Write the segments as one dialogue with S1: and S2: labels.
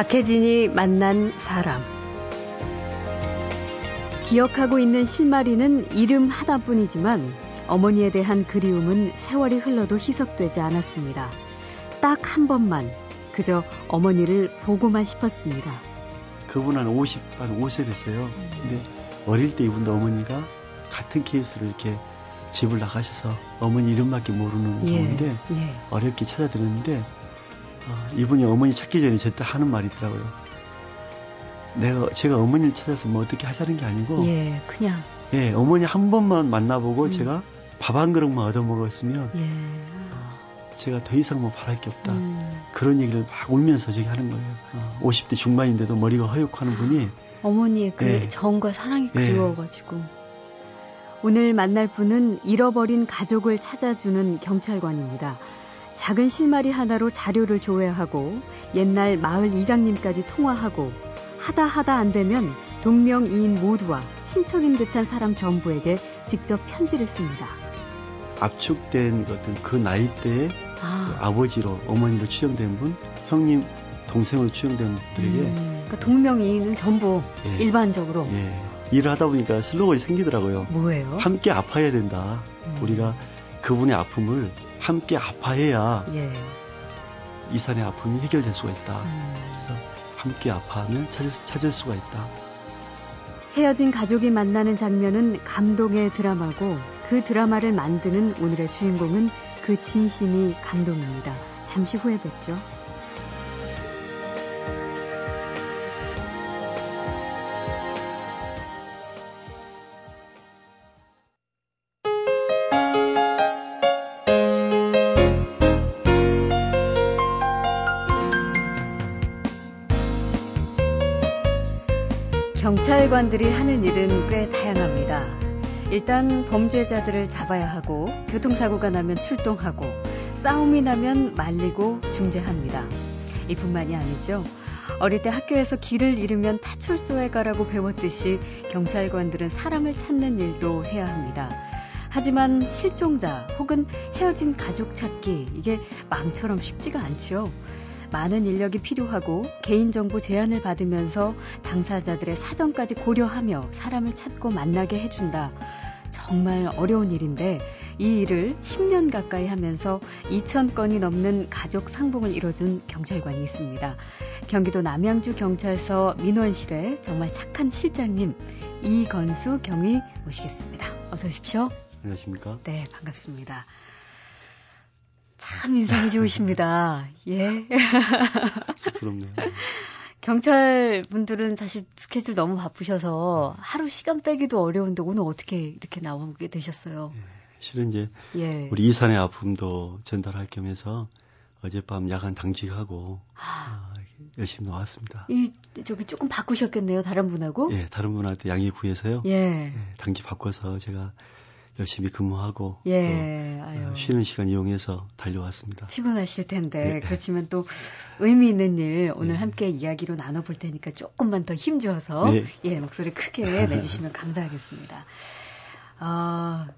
S1: 박혜진이 만난 사람. 기억하고 있는 실마리는 이름 하나뿐이지만 어머니에 대한 그리움은 세월이 흘러도 희석되지 않았습니다. 딱 한 번만 그저 어머니를 보고만 싶었습니다.
S2: 그분 한 50, 한 5세 됐어요. 근데 어릴 때 이분도 어머니가 같은 케이스로 이렇게 집을 나가셔서 어머니 이름밖에 모르는
S1: 예,
S2: 경우인데
S1: 예.
S2: 어렵게 찾아드렸는데 아, 이분이 어머니 찾기 전에 저때 하는 말이 있더라고요. 내가 제가 어머니를 찾아서 뭐 어떻게 하자는 게 아니고 예,
S1: 예, 그냥,
S2: 어머니 한 번만 만나보고
S1: 음.
S2: 제가 밥 한 그릇만 얻어 먹었으면
S1: 예.
S2: 제가 더 이상 뭐 바랄 게 없다.
S1: 음,
S2: 그런 얘기를 막 울면서 저기 하는 거예요. 어, 50대 중반인데도 머리가 허옇하는 분이
S1: 어머니의 그
S2: 예.
S1: 정과 사랑이
S2: 예.
S1: 그리워가지고. 오늘 만날 분은 잃어버린 가족을 찾아주는 경찰관입니다. 작은 실마리 하나로 자료를 조회하고 옛날 마을 이장님까지 통화하고 하다 하다 안 되면 동명이인 모두와 친척인 듯한 사람 전부에게 직접 편지를 씁니다.
S2: 압축된 어떤 그 나이대에 그
S1: 아,
S2: 아버지로 어머니로 추정된 분, 형님, 동생으로 추정된 분들에게
S1: 음, 그러니까 동명이인은 전부
S2: 예,
S1: 일반적으로
S2: 예, 일을 하다 보니까 슬로건이 생기더라고요.
S1: 뭐예요?
S2: 함께 아파야 된다.
S1: 음,
S2: 우리가 그분의 아픔을 함께 아파해야
S1: 예.
S2: 이 산의 아픔이 해결될 수가 있다.
S1: 음.
S2: 그래서 함께 아파하면 찾을, 찾을 수가 있다.
S1: 헤어진 가족이 만나는 장면은 감동의 드라마고 그 드라마를 만드는 오늘의 주인공은 그 진심이 감동입니다. 잠시 후에 뵙죠. 경찰관들이 하는 일은 꽤 다양합니다. 일단 범죄자들을 잡아야 하고 교통사고가 나면 출동하고 싸움이 나면 말리고 중재합니다. 이뿐만이 아니죠. 어릴 때 학교에서 길을 잃으면 파출소에 가라고 배웠듯이 경찰관들은 사람을 찾는 일도 해야 합니다. 하지만 실종자 혹은 헤어진 가족 찾기 이게 마음처럼 쉽지가 않지요. 많은 인력이 필요하고 개인정보 제한을 받으면서 당사자들의 사정까지 고려하며 사람을 찾고 만나게 해준다. 정말 어려운 일인데 이 일을 10년 가까이 하면서 2,000건이 넘는 가족 상봉을 이뤄준 경찰관이 있습니다. 경기도 남양주 경찰서 민원실에 정말 착한 실장님 이건수 경위 모시겠습니다. 어서 오십시오.
S2: 안녕하십니까?
S1: 네, 반갑습니다. 참 인상이 좋으십니다. 예.
S2: 쑥스럽네요.
S1: 경찰 분들은 사실 스케줄 너무 바쁘셔서 하루 시간 빼기도 어려운데 오늘 어떻게 이렇게 나오게 되셨어요?
S2: 실은 이제
S1: 예.
S2: 우리 이산의 아픔도 전달할 겸해서 어젯밤 야간 당직하고
S1: 아,
S2: 아, 열심히 나왔습니다.
S1: 이 저기 조금 바꾸셨겠네요, 다른 분하고?
S2: 예, 다른 분한테 양해 구해서요.
S1: 예.
S2: 예, 당직 바꿔서 제가 열심히 근무하고
S1: 예.
S2: 또. 어, 쉬는 시간 이용해서 달려왔습니다.
S1: 피곤하실 텐데
S2: 네.
S1: 그렇지만 또 의미 있는 일 오늘
S2: 네.
S1: 함께 이야기로 나눠볼 테니까 조금만 더 힘줘서
S2: 네.
S1: 예 목소리 크게 내주시면 감사하겠습니다. 아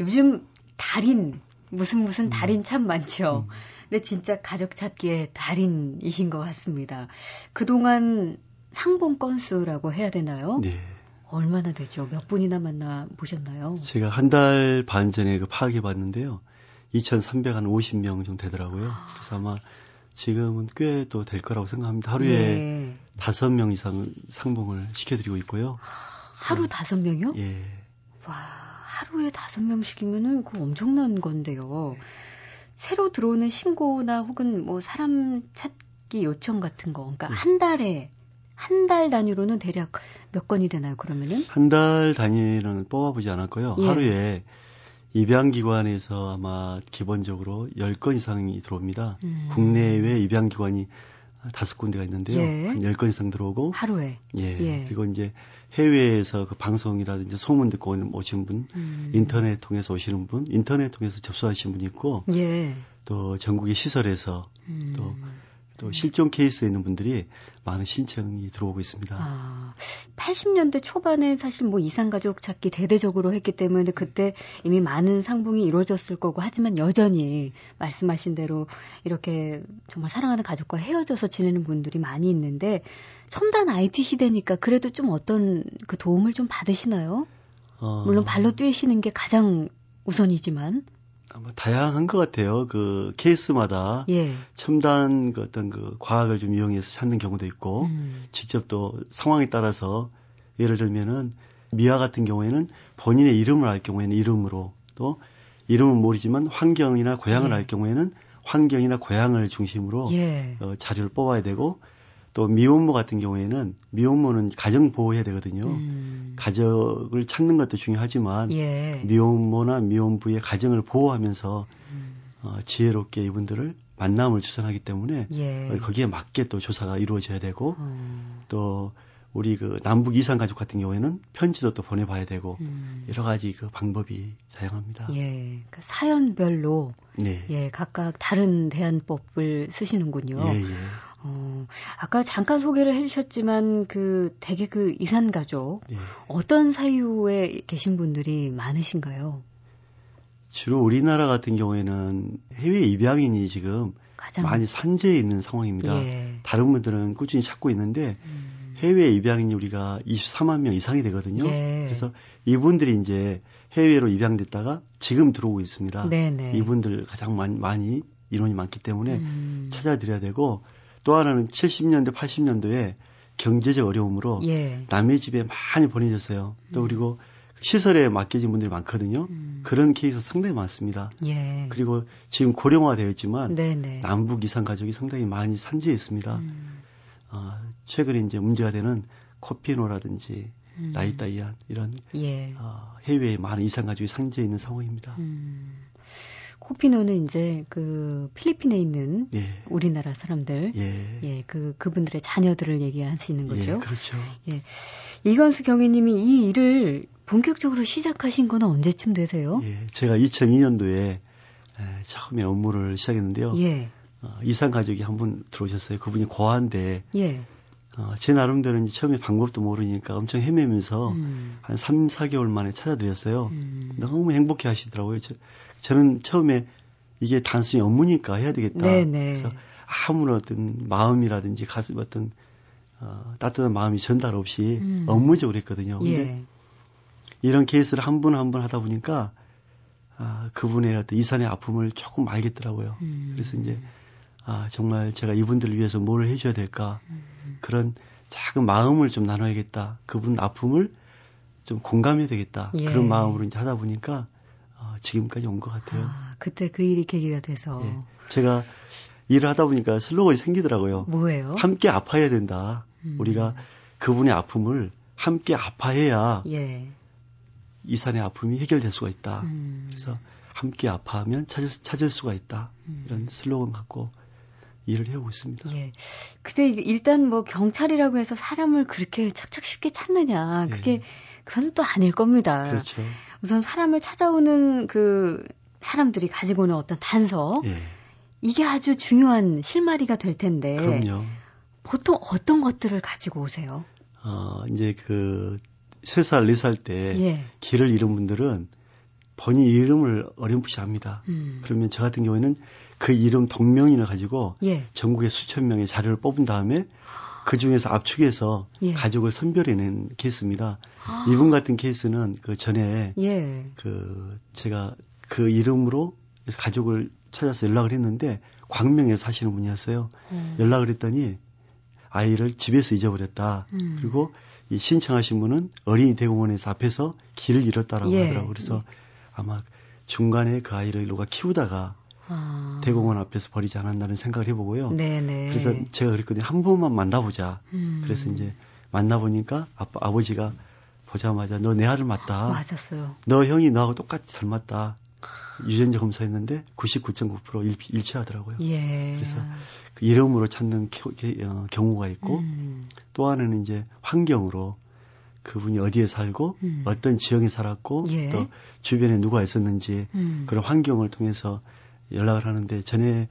S1: 요즘 달인 무슨 무슨
S2: 음.
S1: 달인 참 많죠. 근데 진짜 가족 찾기에 달인이신 것 같습니다. 그동안 상봉 건수라고 해야 되나요?
S2: 네.
S1: 얼마나 되죠? 몇 분이나 만나 보셨나요?
S2: 제가 한 달 반 전에 그 파악해 봤는데요. 2,350명 정도 되더라고요. 그래서 아마 지금은 꽤 또 될 거라고 생각합니다. 하루에
S1: 예.
S2: 다섯 명 이상 상봉을 시켜드리고 있고요.
S1: 하루 다섯 명이요?
S2: 예.
S1: 와, 하루에 다섯 명씩이면은 그 엄청난 건데요. 새로 들어오는 신고나 혹은 뭐 사람 찾기 요청 같은 거, 그러니까
S2: 네.
S1: 한 달에 한 달 단위로는 대략 몇 건이 되나요? 그러면은?
S2: 한 달 단위로는 뽑아보지 않았고요.
S1: 예.
S2: 하루에 입양기관에서 아마 기본적으로 10건 이상이 들어옵니다.
S1: 음.
S2: 국내외 입양기관이 다섯 군데가 있는데요.
S1: 예.
S2: 한 10건 이상 들어오고,
S1: 하루에.
S2: 예.
S1: 예.
S2: 그리고 이제 해외에서 그 방송이라든지 소문 듣고 오신 분,
S1: 음.
S2: 인터넷 통해서 오시는 분, 인터넷 통해서 접수하신 분이 있고,
S1: 예.
S2: 또 전국의 시설에서
S1: 음.
S2: 또 또 음. 실종 케이스에 있는 분들이 많은 신청이 들어오고 있습니다. 아,
S1: 80년대 초반에 사실 뭐 이산가족 찾기 대대적으로 했기 때문에 그때 이미 많은 상봉이 이루어졌을 거고 하지만 여전히 말씀하신 대로 이렇게 정말 사랑하는 가족과 헤어져서 지내는 분들이 많이 있는데 첨단 IT 시대니까 그래도 좀 어떤 그 도움을 좀 받으시나요? 어... 물론 발로 뛰시는 게 가장 우선이지만.
S2: 아마 다양한 것 같아요. 그 케이스마다 예. 첨단 그 어떤 그 과학을 좀 이용해서 찾는 경우도 있고 음. 직접 또 상황에 따라서 예를 들면은 미아 같은 경우에는 본인의 이름을 알 경우에는 이름으로 또 이름은 모르지만 환경이나 고향을 예. 알 경우에는 환경이나 고향을 중심으로 예. 어, 자료를 뽑아야 되고 또 미혼모 같은 경우에는 미혼모는 가정 보호해야 되거든요. 음. 가족을 찾는 것도 중요하지만 예. 미혼모나 미혼부의 가정을 보호하면서 음. 어, 지혜롭게 이분들을 만남을 추천하기 때문에 예. 거기에 맞게 또 조사가 이루어져야 되고 음. 또 우리 그 남북 이산 가족 같은 경우에는 편지도 또 보내봐야 되고 음. 여러 가지 그 방법이 다양합니다.
S1: 예, 그 사연별로 네. 예 각각 다른 대안법을 쓰시는군요. 예, 예. 어, 아까 잠깐 소개를 해주셨지만 그 대개 그 이산 가족 예. 어떤 사유에 계신 분들이 많으신가요?
S2: 주로 우리나라 같은 경우에는 해외 입양인이 지금 가장... 많이 산재해 있는 상황입니다. 예. 다른 분들은 꾸준히 찾고 있는데 음. 해외 입양인이 우리가 24만 명 이상이 되거든요. 예. 그래서 이분들이 이제 해외로 입양됐다가 지금 들어오고 있습니다. 네네. 이분들 가장 많이, 많이 인원이 많기 때문에 음. 찾아드려야 되고 또 하나는 70년대, 80년도에 경제적 어려움으로 예. 남의 집에 많이 보내졌어요. 또 음. 그리고 시설에 맡겨진 분들이 많거든요. 음. 그런 케이스 상당히 많습니다. 예. 그리고 지금 고령화되어 있지만 네네. 남북 이산 가족이 상당히 많이 산재해 있습니다. 음. 어, 최근에 이제 문제가 되는 코피노라든지 음. 라이다이안 이런 예. 어, 해외에 많은 이산 가족이 산재해 있는 상황입니다. 음.
S1: 코피노는 이제 그 필리핀에 있는 예. 우리나라 사람들, 예. 예, 그 그분들의 자녀들을 얘기하시는 거죠.
S2: 예, 그렇죠. 예,
S1: 이건수 경위님이 이 일을 본격적으로 시작하신 거는 언제쯤 되세요?
S2: 예, 제가 2002년도에 에, 처음에 업무를 시작했는데요. 예. 어, 이산 가족이 한 분 들어오셨어요. 그분이 고아인데 예. 어, 제 나름대로 이제 처음에 방법도 모르니까 엄청 헤매면서 음. 한 3, 4개월 만에 찾아드렸어요. 음. 너무 행복해 하시더라고요. 저, 저는 처음에 이게 단순히 업무니까 해야 되겠다. 네네. 네. 그래서 아무런 어떤 마음이라든지 가슴 어떤 어, 따뜻한 마음이 전달 없이 음. 업무적으로 했거든요. 근데 예. 이런 케이스를 한분 한 분 하다 보니까 아, 그분의 어떤 이산의 아픔을 조금 알겠더라고요. 음. 그래서 이제 아, 정말 제가 이분들을 위해서 뭘 해줘야 될까. 음. 그런 작은 마음을 좀 나눠야겠다. 그분 아픔을 좀 공감해야 되겠다. 예. 그런 마음으로 이제 하다 보니까 어, 지금까지 온 것 같아요. 아,
S1: 그때 그 일이 계기가 돼서. 예.
S2: 제가 일을 하다 보니까 슬로건이 생기더라고요.
S1: 뭐예요?
S2: 함께 아파야 된다. 음. 우리가 그분의 아픔을 함께 아파해야 예. 이산의 아픔이 해결될 수가 있다. 음. 그래서 함께 아파하면 찾을, 찾을 수가 있다. 음. 이런 슬로건 갖고 일을 해오고 있습니다. 예.
S1: 근데 일단 뭐 경찰이라고 해서 사람을 그렇게 착착 쉽게 찾느냐. 예. 그게 그건 또 아닐 겁니다.
S2: 그렇죠.
S1: 우선 사람을 찾아오는 그 사람들이 가지고 오는 어떤 단서. 예. 이게 아주 중요한 실마리가 될 텐데.
S2: 그럼요.
S1: 보통 어떤 것들을 가지고 오세요?
S2: 어, 이제 그, 3살, 4살 때 예. 길을 잃은 분들은 본인 이름을 어렴풋이 합니다. 음. 그러면 저 같은 경우에는 그 이름 동명인을 가지고 예. 전국에 수천 명의 자료를 뽑은 다음에 그 중에서 압축해서 예. 가족을 선별해낸 케이스입니다. 아. 이분 같은 케이스는 그 전에 예. 그 제가 그 이름으로 가족을 찾아서 연락을 했는데 광명에 사시는 분이었어요. 음. 연락을 했더니 아이를 집에서 잊어버렸다. 음. 그리고 이 신청하신 분은 어린이 대공원에서 앞에서 길을 잃었다라고 예. 하더라고요. 그래서 예. 아마 중간에 그 아이를 누가 키우다가 아. 대공원 앞에서 버리지 않았나는 생각을 해보고요. 네네. 그래서 제가 그랬거든요. 한 번만 만나보자. 음. 그래서 이제 만나보니까 아빠, 아버지가 보자마자 너 내 아들 맞다.
S1: 맞았어요.
S2: 너 형이 너하고 똑같이 닮았다. 유전자 검사했는데 99.9% 일, 일치하더라고요. 예. 그래서 그 이름으로 찾는 겨, 어, 경우가 있고 음. 또 하나는 이제 환경으로 그분이 어디에 살고 음. 어떤 지역에 살았고 예. 또 주변에 누가 있었는지 음. 그런 환경을 통해서 연락을 하는데 전에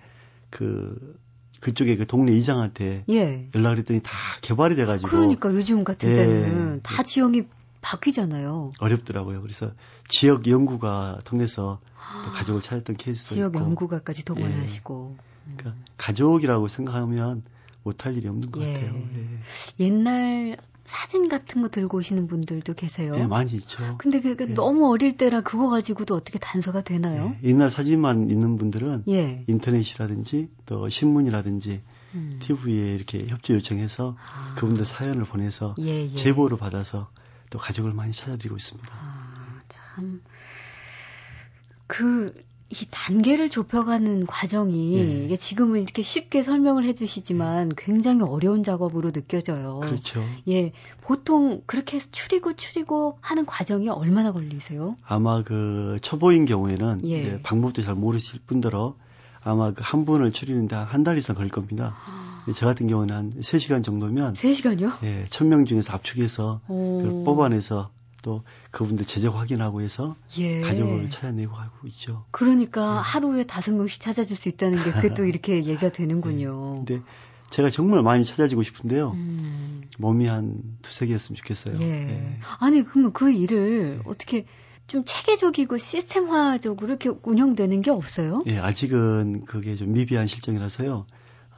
S2: 그 그쪽에 그 동네 이장한테 예. 연락을 했더니 다 개발이 돼가지고.
S1: 그러니까 요즘 같은 때는 예. 다 지형이 바뀌잖아요.
S2: 어렵더라고요. 그래서 지역 연구가 통해서 또 가족을 찾았던 케이스도
S1: 지역
S2: 있고.
S1: 연구가까지 동원하시고.
S2: 예. 그러니까 가족이라고 생각하면 못할 일이 없는 것 예. 같아요. 예.
S1: 옛날 사진 같은 거 들고 오시는 분들도 계세요.
S2: 네, 많이 있죠.
S1: 근데 그게 네. 너무 어릴 때라 그거 가지고도 어떻게 단서가 되나요?
S2: 네, 옛날 사진만 있는 분들은 예. 인터넷이라든지 또 신문이라든지 음. TV에 이렇게 협조 요청해서 아. 그분들 사연을 보내서 예, 예. 제보를 받아서 또 가족을 많이 찾아드리고 있습니다.
S1: 아, 참. 그 이 단계를 좁혀가는 과정이 네. 이게 지금은 이렇게 쉽게 설명을 해주시지만 네. 굉장히 어려운 작업으로 느껴져요.
S2: 그렇죠.
S1: 예, 보통 그렇게 해서 추리고 추리고 하는 과정이 얼마나 걸리세요?
S2: 아마 그 초보인 경우에는 예. 이제 방법도 잘 모르실 뿐더러 아마 그 한 분을 추리는데 한 달 이상 걸릴 겁니다. 아. 저 같은 경우는 한 3시간 정도면
S1: 3시간이요?
S2: 예, 1000명 중에서 압축해서 그걸 뽑아내서 또 그분들 제적 확인하고 해서 예. 가족을 찾아내고 하고 있죠.
S1: 그러니까 네. 하루에 다섯 명씩 찾아줄 수 있다는 게 그게 또 이렇게 얘기가 되는군요.
S2: 네. 근데 제가 정말 많이 찾아주고 싶은데요. 음. 몸이 한 두세 개였으면 좋겠어요. 예. 네.
S1: 아니 그러면 그 일을 네. 어떻게 좀 체계적이고 시스템화적으로 이렇게 운영되는 게 없어요?
S2: 예, 아직은 그게 좀 미비한 실정이라서요.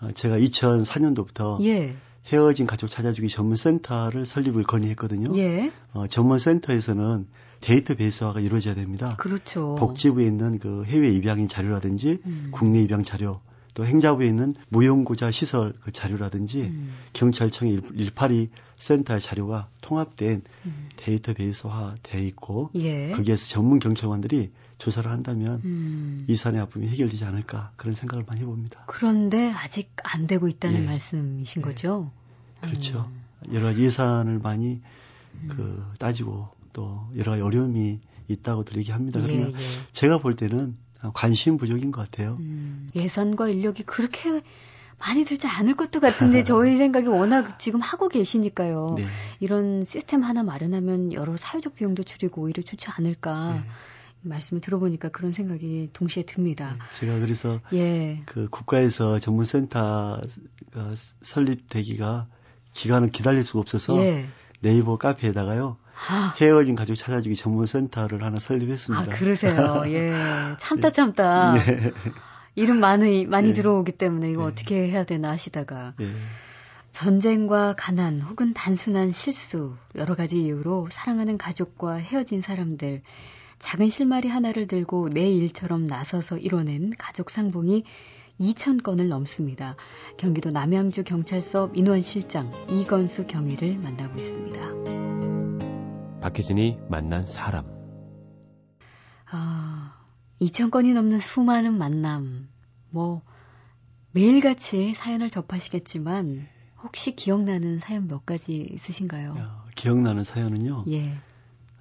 S2: 어, 제가 2004년도부터 예. 헤어진 가족 찾아주기 전문 센터를 설립을 건의했거든요. 예. 어, 전문 센터에서는 데이터베이스화가 이루어져야 됩니다.
S1: 그렇죠.
S2: 복지부에 있는 그 해외 입양인 자료라든지 음. 국내 입양 자료 또 행자부에 있는 무용고자 시설 그 자료라든지 음. 경찰청의 182 센터의 자료가 통합된 음. 데이터베이스화 돼 있고 예. 거기에서 전문 경찰관들이 조사를 한다면 음. 이 산의 아픔이 해결되지 않을까 그런 생각을 많이 해봅니다.
S1: 그런데 아직 안 되고 있다는 예. 말씀이신 예. 거죠?
S2: 그렇죠. 음. 여러 가지 예산을 많이 음. 그 따지고 또 여러 가지 어려움이 있다고들 얘기합니다. 예, 그러면 예. 제가 볼 때는 관심 부족인 것 같아요. 음.
S1: 예산과 인력이 그렇게 많이 들지 않을 것도 같은데 저희 생각이 워낙 지금 하고 계시니까요. 네. 이런 시스템 하나 마련하면 여러 사회적 비용도 줄이고 오히려 좋지 않을까. 네. 말씀을 들어보니까 그런 생각이 동시에 듭니다.
S2: 네, 제가 그래서 예. 그 국가에서 전문센터가 설립되기가 기간을 기다릴 수가 없어서 예. 네이버 카페에다가요. 아. 헤어진 가족 찾아주기 전문센터를 하나 설립했습니다.
S1: 아, 그러세요. 예. 참다 네. 참다. 네. 이름 많이 많이 네. 들어오기 때문에 이거 네. 어떻게 해야 되나 하시다가 네. 전쟁과 가난 혹은 단순한 실수 여러 가지 이유로 사랑하는 가족과 헤어진 사람들 작은 실마리 하나를 들고 내 일처럼 나서서 이뤄낸 가족 상봉이 2천 건을 넘습니다. 경기도 남양주 경찰서 민원실장 이건수 경위를 만나고 있습니다.
S3: 박혜진이 만난 사람.
S1: 아, 2천 건이 넘는 수많은 만남. 뭐 매일같이 사연을 접하시겠지만 혹시 기억나는 사연 몇 가지 있으신가요? 야,
S2: 기억나는 사연은요. 예.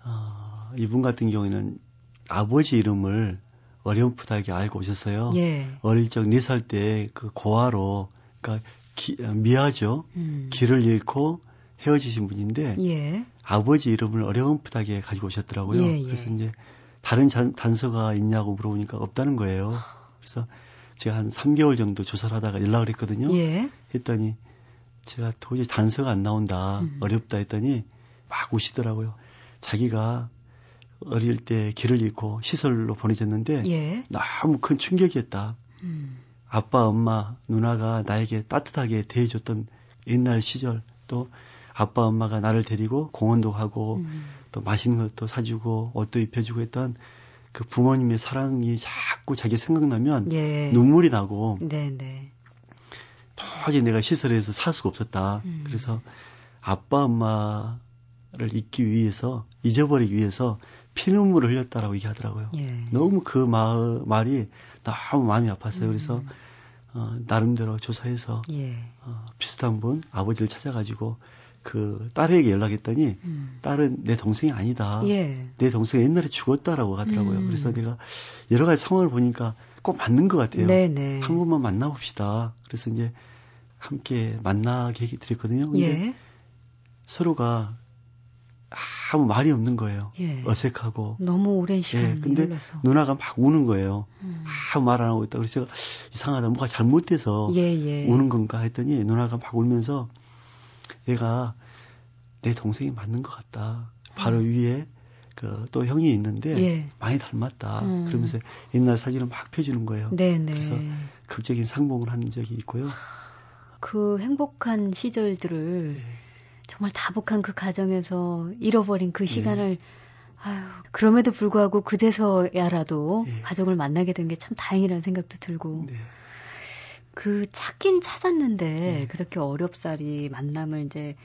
S2: 어, 이분 같은 경우에는 아버지 이름을 어렴풋하게 알고 오셨어요. 예. 어릴 적 4살 때 그 고아로, 그러니까 기, 미아죠. 음. 길을 잃고 헤어지신 분인데, 예. 아버지 이름을 어렴풋하게 가지고 오셨더라고요. 예, 예. 그래서 이제 다른 잔, 단서가 있냐고 물어보니까 없다는 거예요. 그래서 제가 한 3개월 정도 조사를 하다가 연락을 했거든요. 예. 했더니 제가 도저히 단서가 안 나온다. 음. 어렵다 했더니 막 우시더라고요. 자기가 어릴 때 길을 잃고 시설로 보내졌는데 예. 너무 큰 충격이었다. 음. 아빠, 엄마, 누나가 나에게 따뜻하게 대해줬던 옛날 시절 또 아빠, 엄마가 나를 데리고 공원도 가고 음. 또 맛있는 것도 사주고 옷도 입혀주고 했던 그 부모님의 사랑이 자꾸 자기 생각나면 예. 눈물이 나고 네네. 네. 도저히 내가 시설에서 살 수가 없었다. 음. 그래서 아빠, 엄마를 잊기 위해서 잊어버리기 위해서 피눈물을 흘렸다라고 얘기하더라고요. 예. 너무 그 마, 말이 너무 마음이 아팠어요. 음. 그래서 어, 나름대로 조사해서 예. 어, 비슷한 분 아버지를 찾아가지고 그 딸에게 연락했더니 음. 딸은 내 동생이 아니다. 예. 내 동생이 옛날에 죽었다라고 하더라고요. 음. 그래서 내가 여러 가지 상황을 보니까 꼭 맞는 것 같아요. 네네. 네. 한 번만 만나봅시다. 그래서 이제 함께 만나게 드렸거든요. 근데 예. 서로가 아무 말이 없는 거예요. 예. 어색하고.
S1: 너무 오랜 시간. 예.
S2: 근데
S1: 흘러서.
S2: 누나가 막 우는 거예요. 음. 아무 말 안 하고 있다. 그래서 제가 이상하다. 뭐가 잘못돼서 예, 예. 우는 건가 했더니 누나가 막 울면서 얘가 내 동생이 맞는 것 같다. 바로 음. 위에 그 또 형이 있는데 예. 많이 닮았다. 음. 그러면서 옛날 사진을 막 펴주는 거예요. 네네. 네. 그래서 극적인 상봉을 한 적이 있고요.
S1: 그 행복한 시절들을 네. 정말 다복한 그 가정에서 잃어버린 그 시간을 네. 아유, 그럼에도 불구하고 그제서야라도 네. 가족을 만나게 된 게 참 다행이라는 생각도 들고 네. 그 찾긴 찾았는데 네. 그렇게 어렵사리 만남을 이제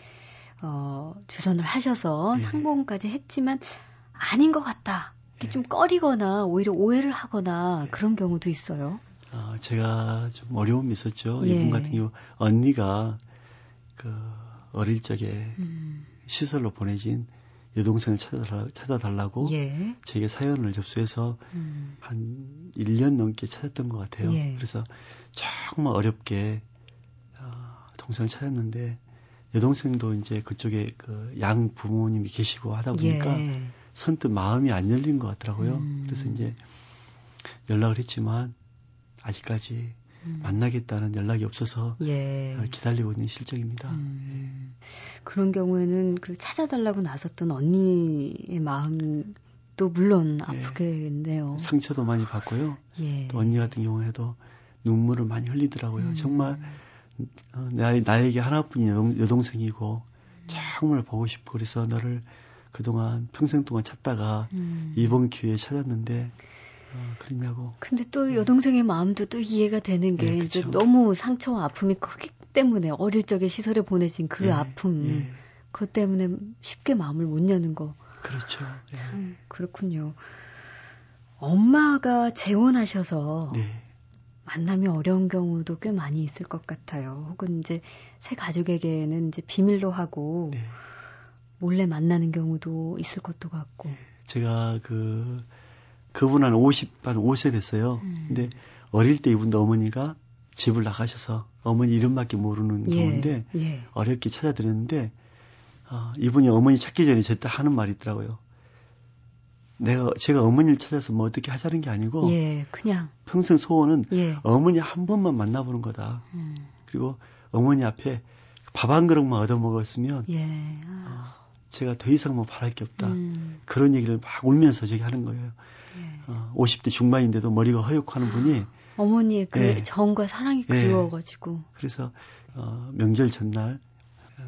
S1: 어, 주선을 하셔서 네. 상봉까지 했지만 아닌 것 같다. 이렇게 좀 꺼리거나 오히려 오해를 하거나 그런 경우도 있어요.
S2: 어, 제가 좀 어려움이 있었죠. 예. 이분 같은 경우 언니가 그 어릴 적에 음. 시설로 보내진 여동생을 찾아달라, 찾아달라고 예. 제게 사연을 접수해서 음. 한 1년 넘게 찾았던 것 같아요. 예. 그래서 정말 어렵게 어, 동생을 찾았는데 여동생도 이제 그쪽에 그 양 부모님이 계시고 하다 보니까 예. 선뜻 마음이 안 열린 것 같더라고요. 음. 그래서 이제 연락을 했지만 아직까지 음. 만나겠다는 연락이 없어서 예. 어, 기다리고 있는 실정입니다. 음.
S1: 예. 그런 경우에는 그 찾아달라고 나섰던 언니의 마음도 물론 예. 아프겠네요.
S2: 상처도 많이 받고요. 예. 또 언니 같은 경우에도 눈물을 많이 흘리더라고요. 음. 정말 어, 나, 나에게 하나뿐인 여동, 여동생이고 정말 보고 싶고 그래서 너를 그동안 평생 동안 찾다가 음. 이번 기회에 찾았는데 어, 그러냐고.
S1: 근데 또 여동생의 마음도 또 이해가 되는 게 네, 이제 너무 상처와 아픔이 크기 때문에 어릴 적에 시설에 보내진 그 네, 아픔 네. 그것 때문에 쉽게 마음을 못 여는 거.
S2: 그렇죠.
S1: 예. 참 그렇군요. 엄마가 재혼하셔서 네. 만남이 어려운 경우도 꽤 많이 있을 것 같아요. 혹은 이제 새 가족에게는 이제 비밀로 하고 네. 몰래 만나는 경우도 있을 것도 같고.
S2: 제가 그 그분 한 50, 한 5세 됐어요. 음. 근데 어릴 때 이분도 어머니가 집을 나가셔서 어머니 이름밖에 모르는 예, 경우인데 예. 어렵게 찾아드렸는데 어, 이분이 어머니 찾기 전에 제때 하는 말이 있더라고요. 내가 제가 어머니를 찾아서 뭐 어떻게 하자는 게 아니고
S1: 예, 그냥
S2: 평생 소원은 예. 어머니 한 번만 만나보는 거다. 음. 그리고 어머니 앞에 밥 한 그릇만 얻어 먹었으면 예. 아. 어, 제가 더 이상 뭐 바랄 게 없다. 음. 그런 얘기를 막 울면서 저기 하는 거예요. 예. 어, 50대 중반인데도 머리가 허옇고 하는 분이
S1: 어머니의 그 예. 정과 사랑이 예. 그리워가지고
S2: 그래서 어, 명절 전날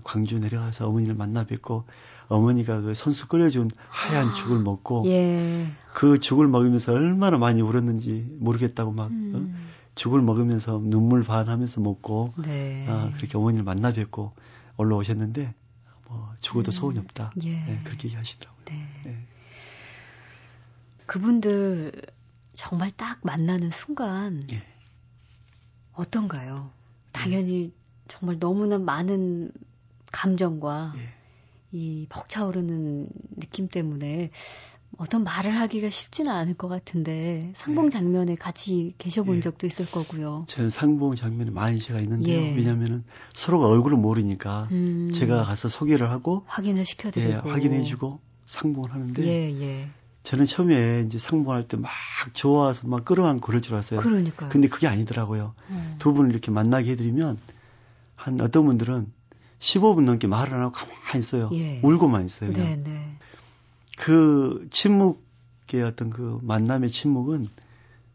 S2: 광주 내려가서 어머니를 만나 뵙고 어머니가 그 선수 끓여준 하얀 아, 죽을 먹고 예. 그 죽을 먹으면서 얼마나 많이 울었는지 모르겠다고 막 음. 어? 죽을 먹으면서 눈물 반하면서 먹고 네. 어, 그렇게 어머니를 만나 뵙고 올라오셨는데 뭐 죽어도 음. 소원이 없다 예. 네, 그렇게 얘기하시더라고요. 네. 네.
S1: 그분들 정말 딱 만나는 순간 예. 어떤가요? 당연히 정말 너무나 많은 감정과 예. 이 벅차오르는 느낌 때문에 어떤 말을 하기가 쉽지는 않을 것 같은데 상봉 예. 장면에 같이 계셔본 예. 적도 있을 거고요.
S2: 저는 상봉 장면에 많이 제가 있는데요. 예. 왜냐하면 서로가 얼굴을 모르니까 음. 제가 가서 소개를 하고
S1: 확인을 시켜드리고
S2: 예, 확인해주고 상봉을 하는데 예, 예. 저는 처음에 이제 상봉할 때 막 좋아서 막 끌어안고 그럴 줄 알았어요.
S1: 그러니까요.
S2: 근데 그게 아니더라고요. 음. 두 분을 이렇게 만나게 해드리면 한 어떤 분들은 15분 넘게 말을 안 하고 가만히 있어요. 예. 울고만 있어요. 네, 네. 그 침묵의 어떤 그 만남의 침묵은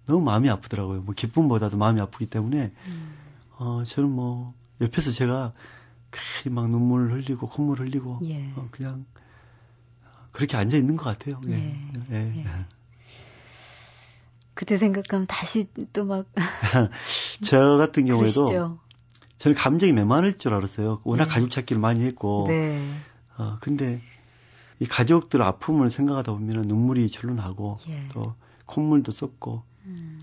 S2: 너무 마음이 아프더라고요. 뭐 기쁨보다도 마음이 아프기 때문에 음. 어 저는 뭐 옆에서 제가 괜히 막 눈물 흘리고 콧물 흘리고 예. 어, 그냥 그렇게 앉아 있는 것 같아요. 네. 네. 네.
S1: 그때 생각하면 다시 또 막.
S2: 저 같은 경우에도 그러시죠? 저는 감정이 메마를 줄 알았어요. 워낙 네. 가족 찾기를 많이 했고. 네. 어, 근데 이 가족들 아픔을 생각하다 보면 눈물이 절로 나고 예. 또 콧물도 쏟고 음.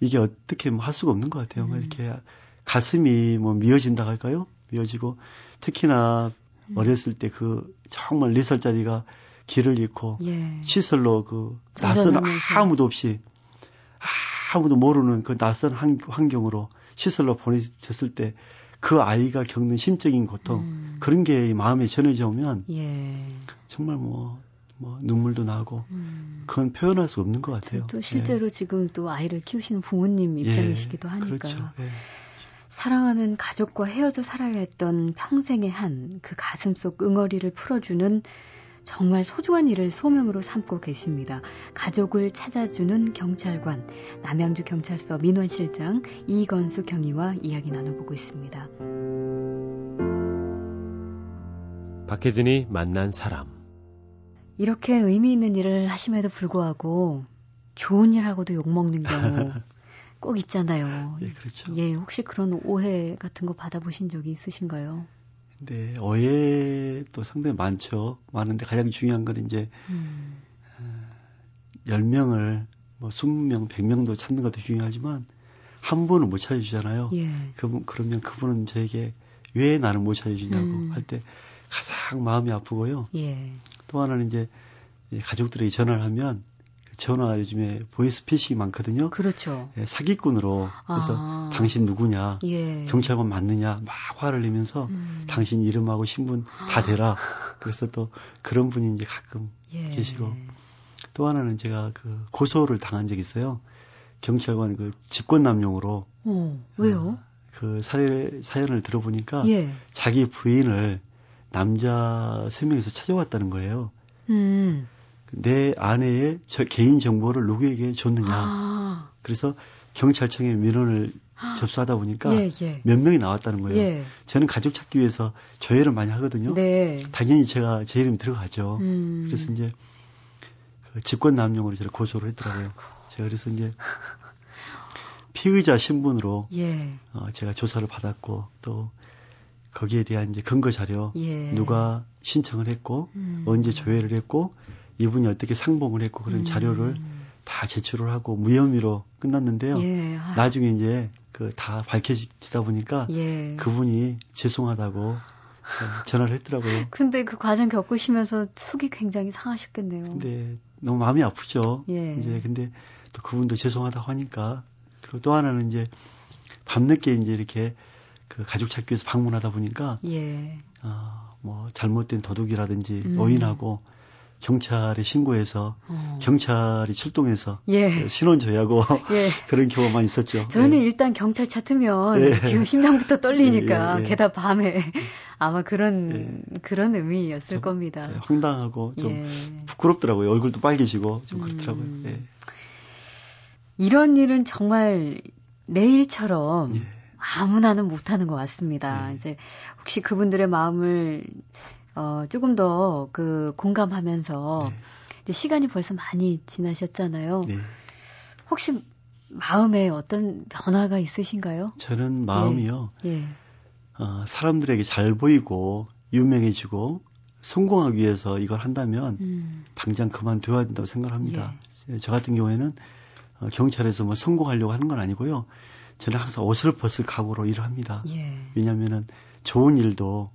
S2: 이게 어떻게 뭐 할 수가 없는 것 같아요. 뭐 음. 이렇게 가슴이 뭐 미어진다 할까요? 미어지고 특히나 음. 어렸을 때 그 정말 4살짜리가 길을 잃고 예. 시설로 그 낯선 아무도 없이 아무도 모르는 그 낯선 환경으로 시설로 보내졌을 때 그 아이가 겪는 심적인 고통 음. 그런 게 마음에 전해져 오면 예. 정말 뭐, 뭐 눈물도 나고 음. 그건 표현할 수 없는 것 같아요.
S1: 또 실제로 예. 지금 또 아이를 키우시는 부모님 예. 입장이시기도 하니까. 그렇죠. 예. 사랑하는 가족과 헤어져 살아야 했던 평생의 한 그 가슴 속 응어리를 풀어주는 정말 소중한 일을 소명으로 삼고 계십니다. 가족을 찾아주는 경찰관, 남양주 경찰서 민원실장 이건수 경위와 이야기 나눠보고 있습니다.
S3: 박혜진이 만난 사람.
S1: 이렇게 의미 있는 일을 하심에도 불구하고 좋은 일 하고도 욕먹는 경우 꼭 있잖아요.
S2: 예, 그렇죠.
S1: 예, 혹시 그런 오해 같은 거 받아보신 적이 있으신가요?
S2: 네, 오해도 상당히 많죠. 많은데 가장 중요한 건 이제 음. 어, 10명을 뭐 20명, 100명도 찾는 것도 중요하지만 한 분은 못 찾아주잖아요. 예. 그, 그러면 그분은 저에게 왜 나를 못 찾아주냐고 음. 할때 가장 마음이 아프고요. 예. 또 하나는 이제 가족들에게 전화를 하면 전화 요즘에 보이스피싱이 많거든요.
S1: 그렇죠.
S2: 예, 사기꾼으로 그래서 아. 당신 누구냐, 예. 경찰관 맞느냐 막 화를 내면서 음. 당신 이름하고 신분 다 대라. 그래서 또 그런 분이 이제 가끔 예. 계시고 또 하나는 제가 그 고소를 당한 적이 있어요. 경찰관 그 직권 남용으로.
S1: 어, 왜요? 어,
S2: 그 사례 사연을 들어보니까 예. 자기 부인을 남자 세 명이서 찾아왔다는 거예요. 음. 내 아내의 저 개인 정보를 누구에게 줬느냐. 아. 그래서 경찰청에 민원을 접수하다 보니까 예, 예. 몇 명이 나왔다는 거예요. 예. 저는 가족 찾기 위해서 조회를 많이 하거든요. 네. 당연히 제가 제 이름이 들어가죠. 음. 그래서 이제 그 직권 남용으로 저를 고소를 했더라고요. 제가 그래서 이제 피의자 신분으로 예. 어, 제가 조사를 받았고 또 거기에 대한 이제 근거 자료 예. 누가 신청을 했고 음. 언제 조회를 했고 이분이 어떻게 상봉을 했고 그런 음. 자료를 다 제출을 하고 무혐의로 끝났는데요. 예. 아. 나중에 이제 그 다 밝혀지다 보니까 예. 그분이 죄송하다고 전화를 했더라고요.
S1: 근데 그 과정 겪으시면서 속이 굉장히 상하셨겠네요.
S2: 근데 너무 마음이 아프죠. 예. 이제 근데 또 그분도 죄송하다고 하니까 그리고 또 하나는 이제 밤늦게 이제 이렇게 그 가족 찾기 위해서 방문하다 보니까 예. 어, 뭐 잘못된 도둑이라든지 음. 오인하고 경찰에 신고해서 어. 경찰이 출동해서 예. 신원 조회하고 예. 그런 경우만 있었죠.
S1: 저는 예. 일단 경찰 찾으면 예. 지금 심장부터 떨리니까 예, 예, 게다가 밤에 아마 그런 그런 의미였을 겁니다.
S2: 황당하고 좀 부끄럽더라고요. 얼굴도 빨개지고 좀 그렇더라고요. 음.
S1: 이런 일은 정말 내일처럼 아무나는 못하는 것 같습니다. 네. 이제 혹시 그분들의 마음을 어, 조금 더 그 공감하면서 네. 이제 시간이 벌써 많이 지나셨잖아요. 네. 혹시 마음에 어떤 변화가 있으신가요?
S2: 저는 마음이요. 예. 예. 어, 사람들에게 잘 보이고 유명해지고 성공하기 위해서 이걸 한다면 음. 당장 그만둬야 된다고 생각합니다. 예. 저 같은 경우에는 어, 경찰에서 뭐 성공하려고 하는 건 아니고요. 저는 항상 옷을 벗을 각오로 일을 합니다. 예. 왜냐하면은 좋은 일도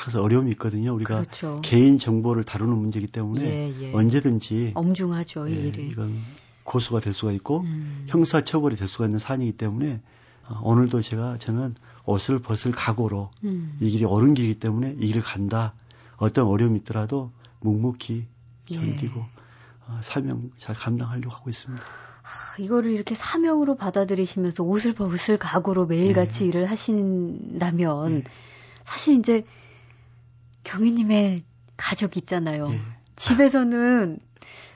S2: 항상 어려움이 있거든요. 우리가 그렇죠. 개인 정보를 다루는 문제이기 때문에 예, 예. 언제든지
S1: 엄중하죠 이 예, 일이.
S2: 이건 고소가 될 수가 있고 음. 형사 처벌이 될 수가 있는 사안이기 때문에 어, 오늘도 제가 저는 옷을 벗을 각오로 음. 이 길이 옳은 길이기 때문에 이 길을 간다. 어떤 어려움이 있더라도 묵묵히 예. 견디고 어, 사명 잘 감당하려고 하고 있습니다.
S1: 이거를 이렇게 사명으로 받아들이시면서 옷을 벗을 각오로 매일같이 네. 일을 하신다면 네. 사실 이제 경위님의 가족 있잖아요. 네. 집에서는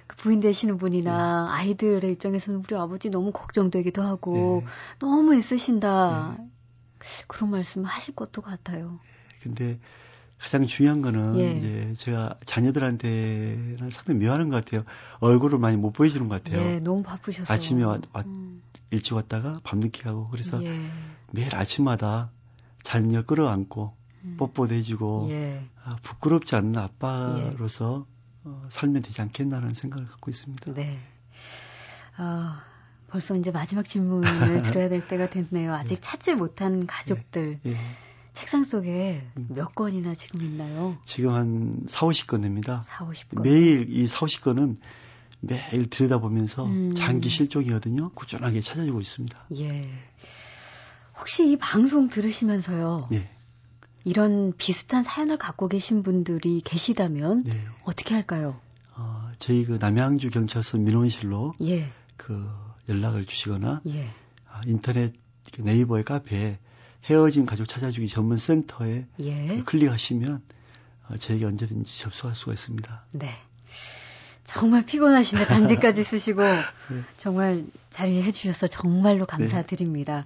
S1: 그 부인 되시는 분이나 네. 아이들의 입장에서는 우리 아버지 너무 걱정되기도 하고 네. 너무 애쓰신다. 네. 그런 말씀 하실 것도 같아요.
S2: 근데 가장 중요한 거는 예. 이제 제가 자녀들한테는 상당히 미안한 것 같아요. 얼굴을 많이 못 보여주는 것 같아요.
S1: 예, 너무 바쁘셔서.
S2: 아침에 와, 와 음. 일찍 왔다가 밤늦게 가고 그래서 예. 매일 아침마다 자녀 끌어안고 음. 뽀뽀도 해주고 예. 아, 부끄럽지 않는 아빠로서 어, 살면 되지 않겠나라는 생각을 갖고 있습니다. 네.
S1: 아, 벌써 이제 마지막 질문을 드려야 될 때가 됐네요. 아직 예. 찾지 못한 가족들. 예. 책상 속에 음. 몇 건이나 지금 있나요?
S2: 지금 한 4, 50건 됩니다.
S1: 4, 50건.
S2: 매일 이 4, 50건은 매일 들여다보면서 음. 장기 실종이거든요. 꾸준하게 찾아주고 있습니다. 예.
S1: 혹시 이 방송 들으시면서요. 예. 이런 비슷한 사연을 갖고 계신 분들이 계시다면 네. 어떻게 할까요?
S2: 어, 저희 그 남양주 경찰서 민원실로
S1: 예.
S2: 그 연락을 주시거나
S1: 예.
S2: 아, 인터넷 그 네이버의 카페에 헤어진 가족 찾아주기 전문 센터에
S1: 예.
S2: 그 클릭하시면 어, 저에게 언제든지 접수할 수가 있습니다.
S1: 네. 정말 피곤하신데 당직까지 쓰시고 네. 정말 자리해 주셔서 정말로 감사드립니다. 네.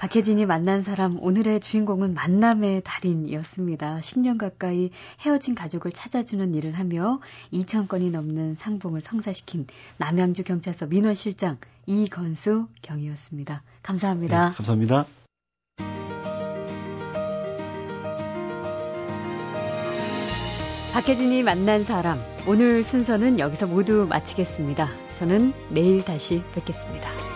S1: 박혜진이 만난 사람 오늘의 주인공은 만남의 달인이었습니다. 10년 가까이 헤어진 가족을 찾아주는 일을 하며 2천 건이 넘는 상봉을 성사시킨 남양주 경찰서 민원실장 이건수 경이었습니다. 감사합니다.
S2: 네, 감사합니다.
S1: 박혜진이 만난 사람 오늘 순서는 여기서 모두 마치겠습니다. 저는 내일 다시 뵙겠습니다.